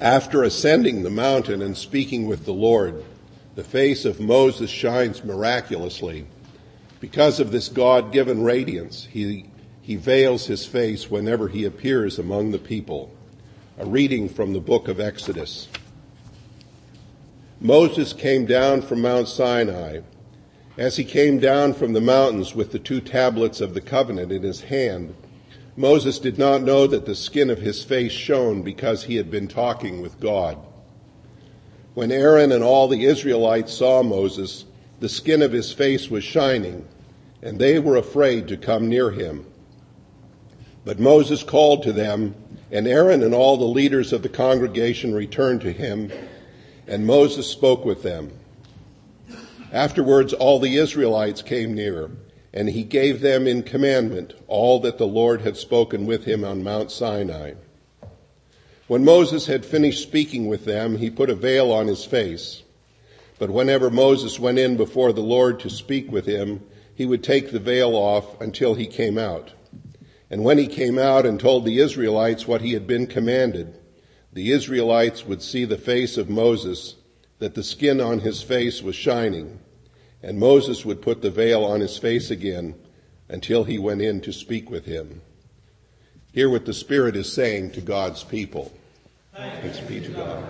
After ascending the mountain and speaking with the Lord, the face of Moses shines miraculously. Because of this God given radiance, he, he veils his face whenever he appears among the people. A reading from the book of Exodus. Moses came down from Mount Sinai. As he came down from the mountains with the two tablets of the covenant in his hand, Moses did not know that the skin of his face shone because he had been talking with God. When Aaron and all the Israelites saw Moses, the skin of his face was shining, and they were afraid to come near him. But Moses called to them, and Aaron and all the leaders of the congregation returned to him, and Moses spoke with them. Afterwards, all the Israelites came near and he gave them in commandment all that the Lord had spoken with him on Mount Sinai. When Moses had finished speaking with them, he put a veil on his face. But whenever Moses went in before the Lord to speak with him, he would take the veil off until he came out. And when he came out and told the Israelites what he had been commanded, the Israelites would see the face of Moses, that the skin on his face was shining and Moses would put the veil on his face again until he went in to speak with him. Hear what the Spirit is saying to God's people. Thanks be to God.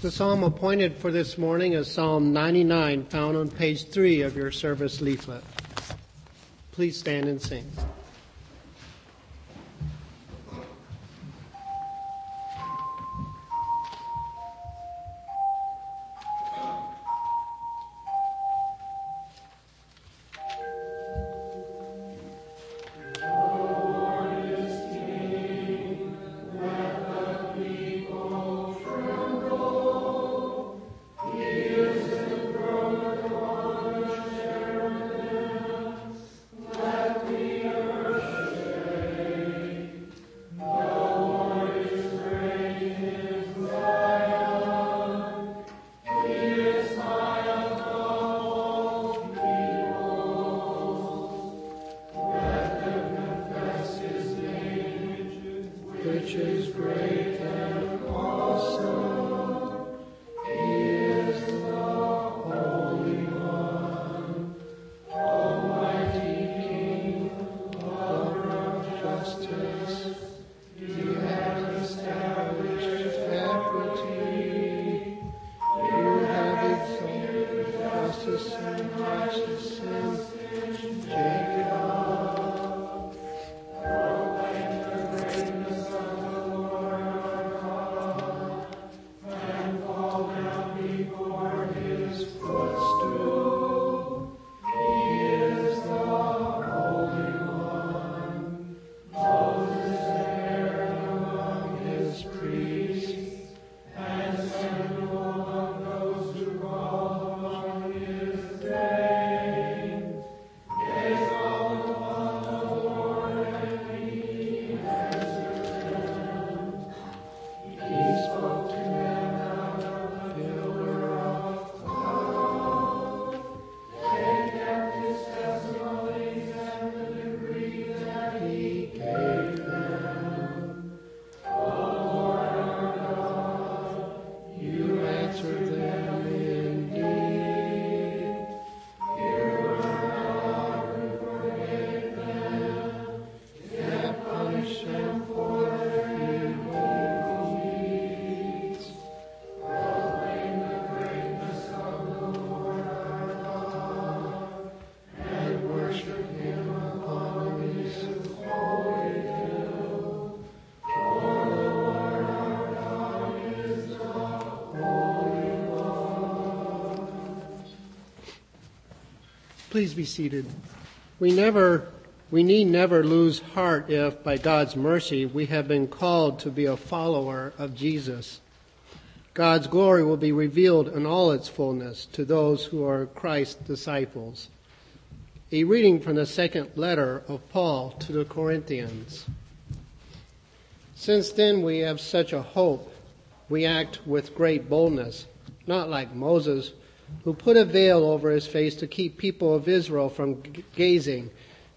The psalm appointed for this morning is Psalm 99, found on page 3 of your service leaflet. Please stand and sing. Please be seated. We never, we need never lose heart if, by God's mercy, we have been called to be a follower of Jesus. God's glory will be revealed in all its fullness to those who are Christ's disciples. A reading from the second letter of Paul to the Corinthians. Since then we have such a hope, we act with great boldness, not like Moses, who put a veil over his face to keep people of Israel from gazing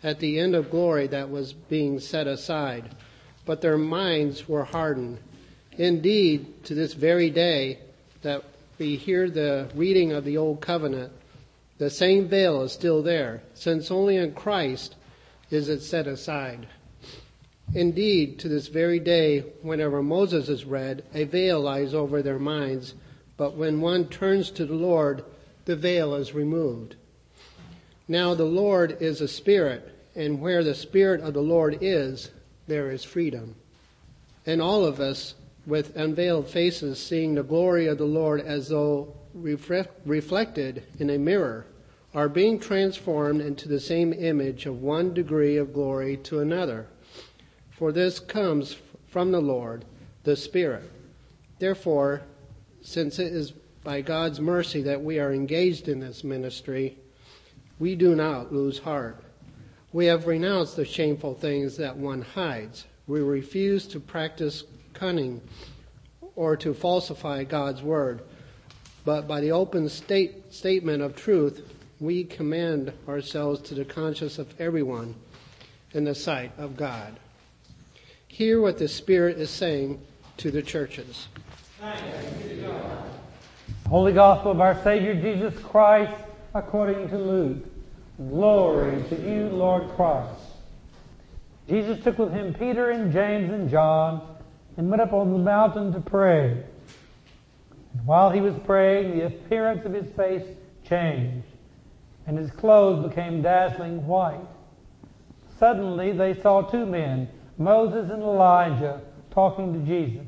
at the end of glory that was being set aside. But their minds were hardened. Indeed, to this very day that we hear the reading of the Old Covenant, the same veil is still there, since only in Christ is it set aside. Indeed, to this very day, whenever Moses is read, a veil lies over their minds, but when one turns to the Lord, the veil is removed. Now the Lord is a spirit, and where the spirit of the Lord is, there is freedom. And all of us, with unveiled faces, seeing the glory of the Lord as though reflected in a mirror, are being transformed into the same image of one degree of glory to another. For this comes from the Lord, the Spirit. Therefore, since it is by God's mercy that we are engaged in this ministry, we do not lose heart. We have renounced the shameful things that one hides. We refuse to practice cunning or to falsify God's word. But by the open state, statement of truth, we commend ourselves to the conscience of everyone in the sight of God. Hear what the Spirit is saying to the churches. Holy Gospel of our Savior Jesus Christ according to Luke. Glory to you, Lord Christ. Jesus took with him Peter and James and John and went up on the mountain to pray. And while he was praying, the appearance of his face changed, and his clothes became dazzling white. Suddenly they saw two men Moses and Elijah talking to Jesus.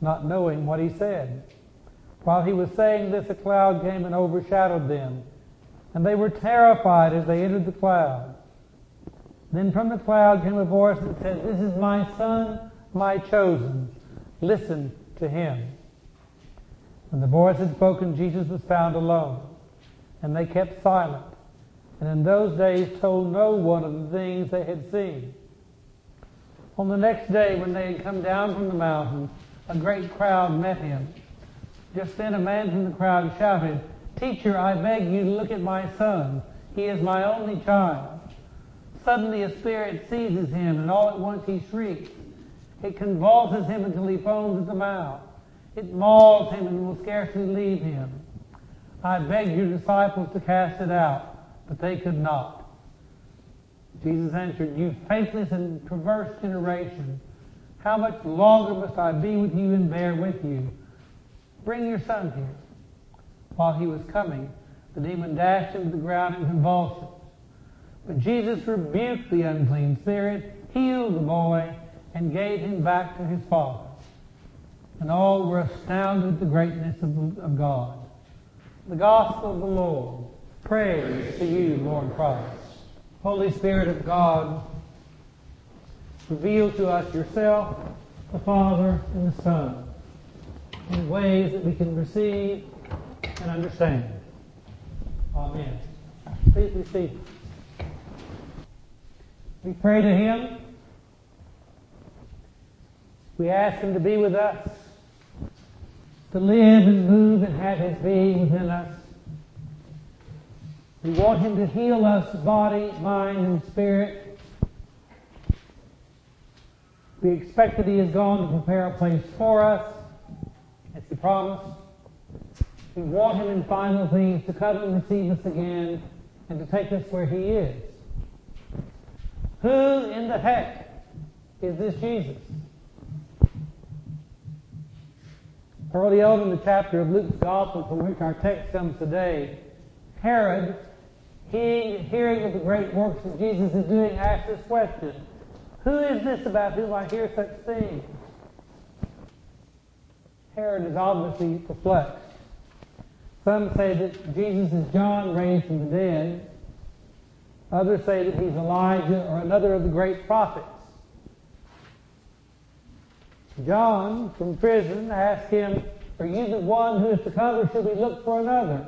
Not knowing what he said. While he was saying this, a cloud came and overshadowed them, and they were terrified as they entered the cloud. Then from the cloud came a voice that said, This is my son, my chosen. Listen to him. When the voice had spoken, Jesus was found alone, and they kept silent and in those days told no one of the things they had seen. On the next day, when they had come down from the mountain, a great crowd met him. Just then a man from the crowd shouted, Teacher, I beg you to look at my son. He is my only child. Suddenly a spirit seizes him, and all at once he shrieks. It convulses him until he foams at the mouth. It mauls him and will scarcely leave him. I beg your disciples to cast it out but they could not. Jesus answered, You faithless and perverse generation, how much longer must I be with you and bear with you? Bring your son here. While he was coming, the demon dashed him to the ground in convulsions. But Jesus rebuked the unclean spirit, healed the boy, and gave him back to his father. And all were astounded at the greatness of, of God. The gospel of the Lord. Praise to you, Lord Christ. Holy Spirit of God, reveal to us yourself, the Father, and the Son, in ways that we can receive and understand. Amen. Please be seated. We pray to Him. We ask Him to be with us, to live and move and have His being within us. We want Him to heal us body, mind, and spirit. We expect that He is gone to prepare a place for us, as the promise. We want Him in final things to come and receive us again and to take us where He is. Who in the heck is this Jesus? Early on in the chapter of Luke's Gospel from which our text comes today, Herod he, hearing of the great works that Jesus is doing, asks this question Who is this about whom I hear such things? Herod is obviously perplexed. Some say that Jesus is John raised from the dead. Others say that he's Elijah or another of the great prophets. John from prison asked him, Are you the one who is to come, or should we look for another?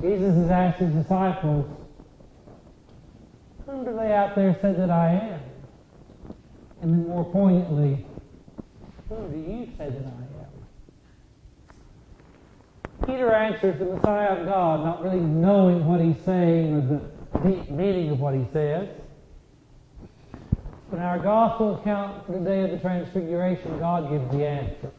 Jesus has asked his disciples, Whom do they out there say that I am? And then more poignantly, Whom do you say that I am? Peter answers the Messiah of God, not really knowing what he's saying or the deep meaning of what he says. But in our gospel account for the day of the Transfiguration, God gives the answer.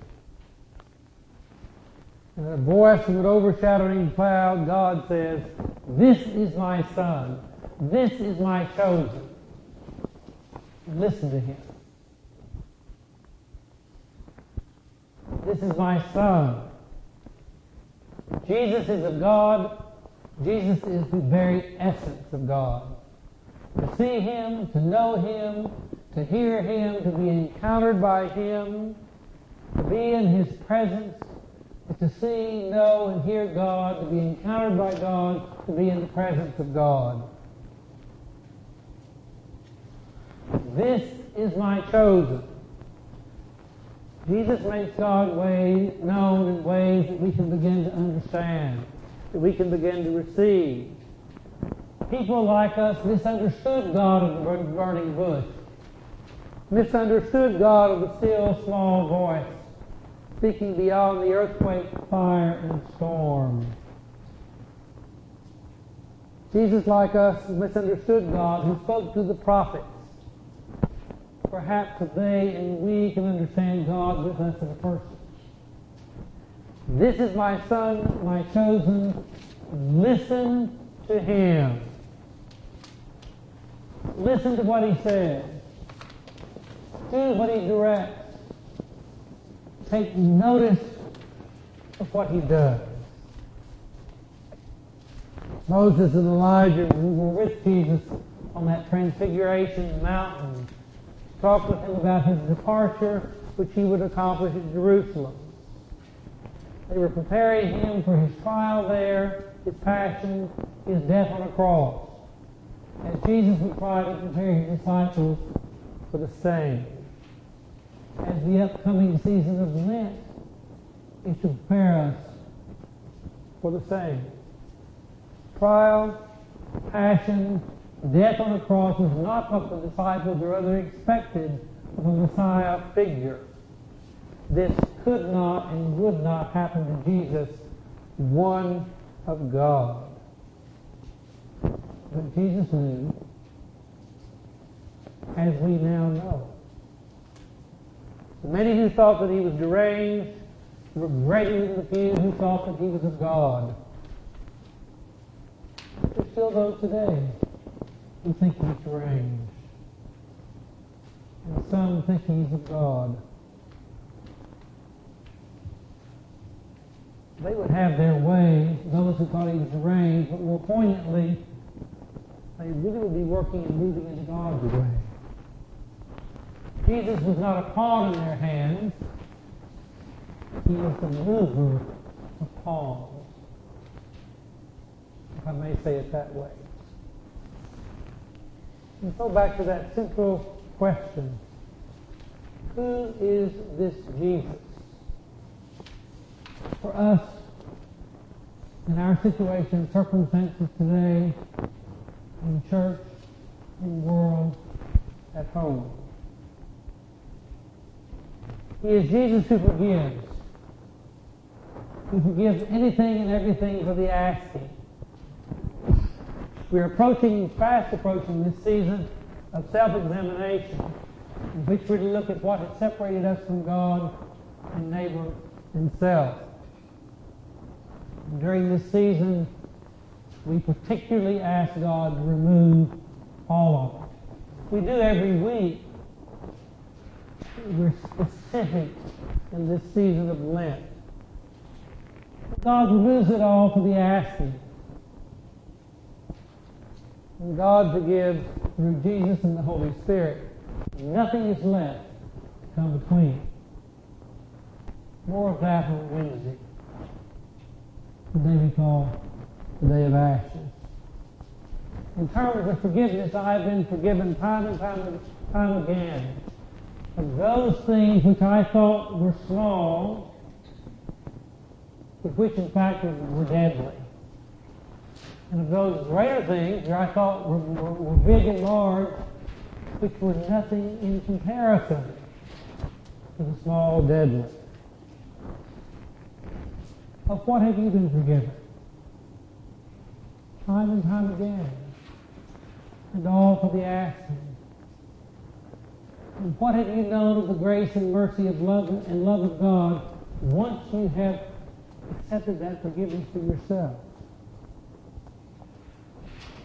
In a voice from an overshadowing cloud, God says, This is my Son. This is my chosen. Listen to him. This is my Son. Jesus is of God. Jesus is the very essence of God. To see Him, to know Him, to hear Him, to be encountered by Him, to be in His presence, to see, know, and hear God, to be encountered by God, to be in the presence of God. This is my chosen. Jesus makes God way, known in ways that we can begin to understand, that we can begin to receive. People like us misunderstood God of the burning bush, misunderstood God of the still small voice, speaking beyond the earthquake, fire, and storm. Jesus, like us, misunderstood God who spoke to the prophets perhaps they and we can understand God with us as a person. This is my son, my chosen. Listen to him. Listen to what he says. Do what he directs. Take notice of what he does. Moses and Elijah were with Jesus on that transfiguration mountain talked with him about his departure, which he would accomplish at Jerusalem. They were preparing him for his trial there, his passion, his death on a cross. As Jesus would try to prepare his disciples for the same. As the upcoming season of Lent is to prepare us for the same. Trial, passion, Death on the cross was not what the disciples or others expected of a Messiah figure. This could not and would not happen to Jesus, one of God. But Jesus knew, as we now know. Many who thought that he was deranged were greater than the few who thought that he was of God. There's still those today who think he's deranged. And some think he's of God. They would have their way, those who thought he was deranged, but more poignantly, they really would be working and moving in God's way. Jesus was not a pawn in their hands. He was the mover of pawns, if I may say it that way. Go back to that central question. Who is this Jesus? For us, in our situation, circumstances today, in church, in the world, at home. He is Jesus who forgives. Who forgives anything and everything for the asking. We're approaching, fast approaching this season of self-examination in which to look at what has separated us from God and neighbor and self. During this season, we particularly ask God to remove all of it. We do every week. We're specific in this season of Lent. God removes it all for the asking. God forgives through Jesus and the Holy Spirit. Nothing is left to come between. More of that on Wednesday. The day we call the Day of Ashes. In terms of forgiveness, I have been forgiven time and time, and time again. of those things which I thought were small, but which in fact were deadly. Those greater things that I thought were, were, were big and large, which were nothing in comparison to the small deadly. Of what have you been forgiven? Time and time again. And all for the asking. And what have you known of the grace and mercy of love and love of God once you have accepted that forgiveness for yourself?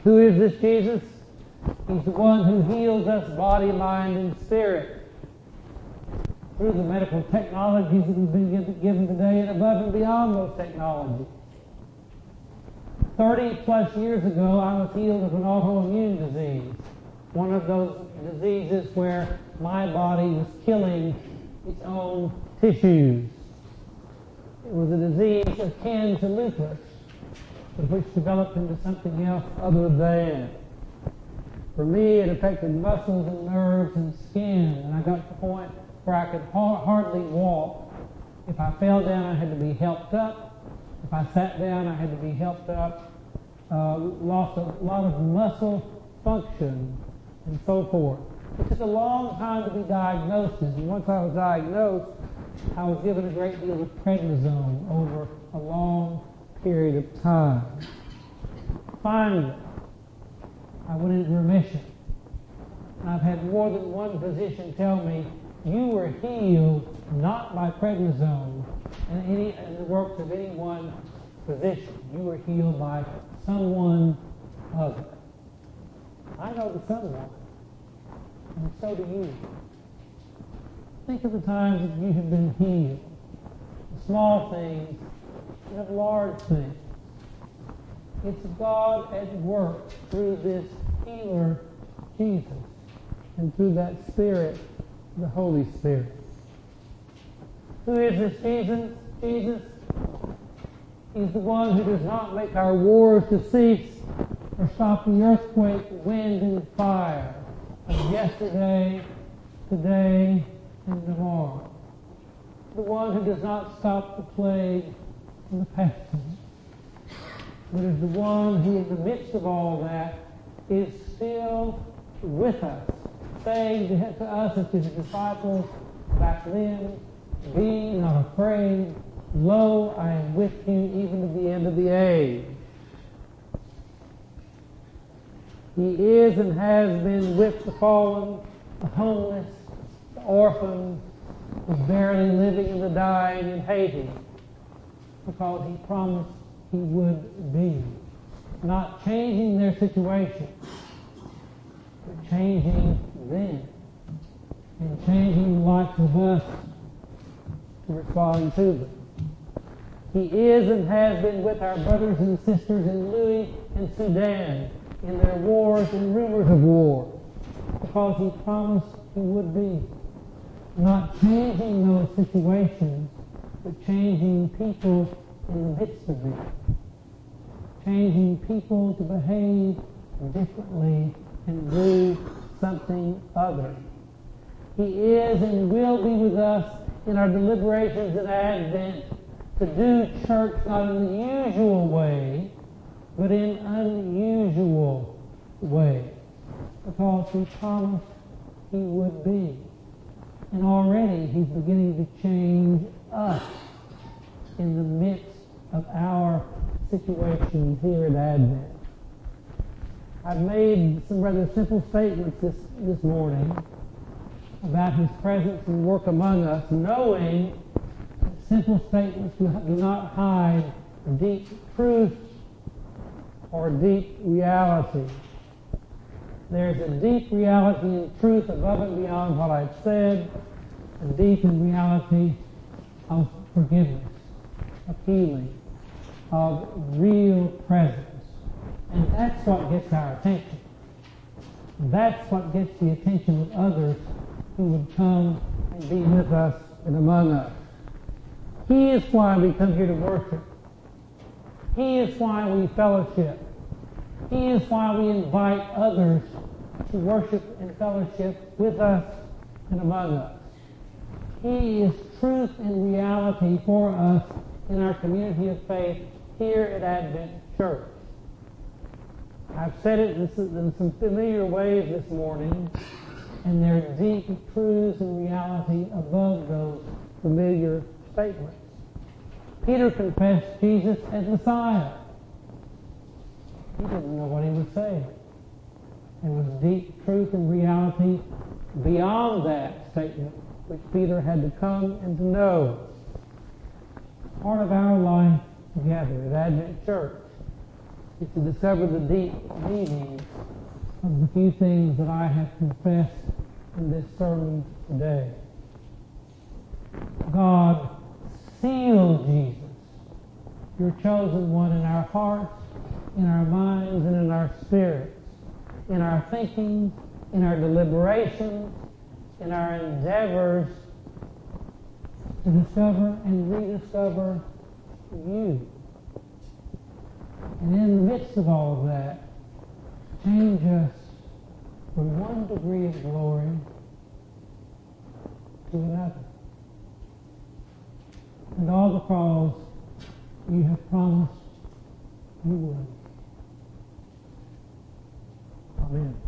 Who is this Jesus? He's the one who heals us body, mind, and spirit through the medical technologies that we've been given today and above and beyond those technologies. 30 plus years ago, I was healed of an autoimmune disease, one of those diseases where my body was killing its own tissues. It was a disease akin to lupus, which developed into something else other than. For me, it affected muscles and nerves and skin, and I got to the point where I could hardly walk. If I fell down, I had to be helped up. If I sat down, I had to be helped up. Uh, lost a lot of muscle function and so forth. It took a long time to be diagnosed, and once I was diagnosed, I was given a great deal of prednisone over a long period of time. Finally, I went into remission. I've had more than one physician tell me, you were healed not by prednisone and, any, and the works of any one physician. You were healed by someone other. I know the someone, and so do you. Think of the times that you have been healed. The small things and large things. It's God at work through this healer, Jesus, and through that Spirit, the Holy Spirit. Who is this Jesus? Jesus He's the one who does not make our wars to cease or stop the earthquake, wind, and fire of yesterday, today, and tomorrow. The one who does not stop the plague and the pestilence, but is the one who, in the midst of all that, is still with us, saying to us as his disciples back then, Be not afraid, Lo, I am with you even to the end of the age. He is and has been with the fallen, the homeless, the orphans, the barely living and the dying in Haiti, because he promised he would be. Not changing their situation, but changing them. And changing the likes of us to respond to them. He is and has been with our brothers and sisters in Louis and Sudan in their wars and rumors of war because he promised he would be. Not changing those situations, changing people in the midst of it. Changing people to behave differently and do something other. He is and will be with us in our deliberations in Advent to do church not in the usual way, but in unusual way, because he promised he would be. And already he's beginning to change us in the midst of our situation here at Advent. I've made some rather simple statements this, this morning about his presence and work among us, knowing that simple statements do not hide deep truth or deep reality. There's a deep reality and truth above and beyond what I've said, a deep in reality of forgiveness, of healing, of real presence. And that's what gets our attention. That's what gets the attention of others who would come and be with us and among us. He is why we come here to worship. He is why we fellowship. He is why we invite others to worship and fellowship with us and among us. He is truth and reality for us in our community of faith here at Advent Church. I've said it in some familiar ways this morning, and there are deep truths and reality above those familiar statements. Peter confessed Jesus as Messiah. He didn't know what he was saying. There was deep truth and reality beyond that statement, which Peter had to come and to know. Part of our life together at Advent Church is to discover the deep meaning of the few things that I have confessed in this sermon today. God sealed Jesus, your chosen one, in our hearts, in our minds, and in our spirits, in our thinking, in our deliberations, in our endeavors to discover and rediscover you. And in the midst of all of that, change us from one degree of glory to another. And all the because you have promised you would. Amen.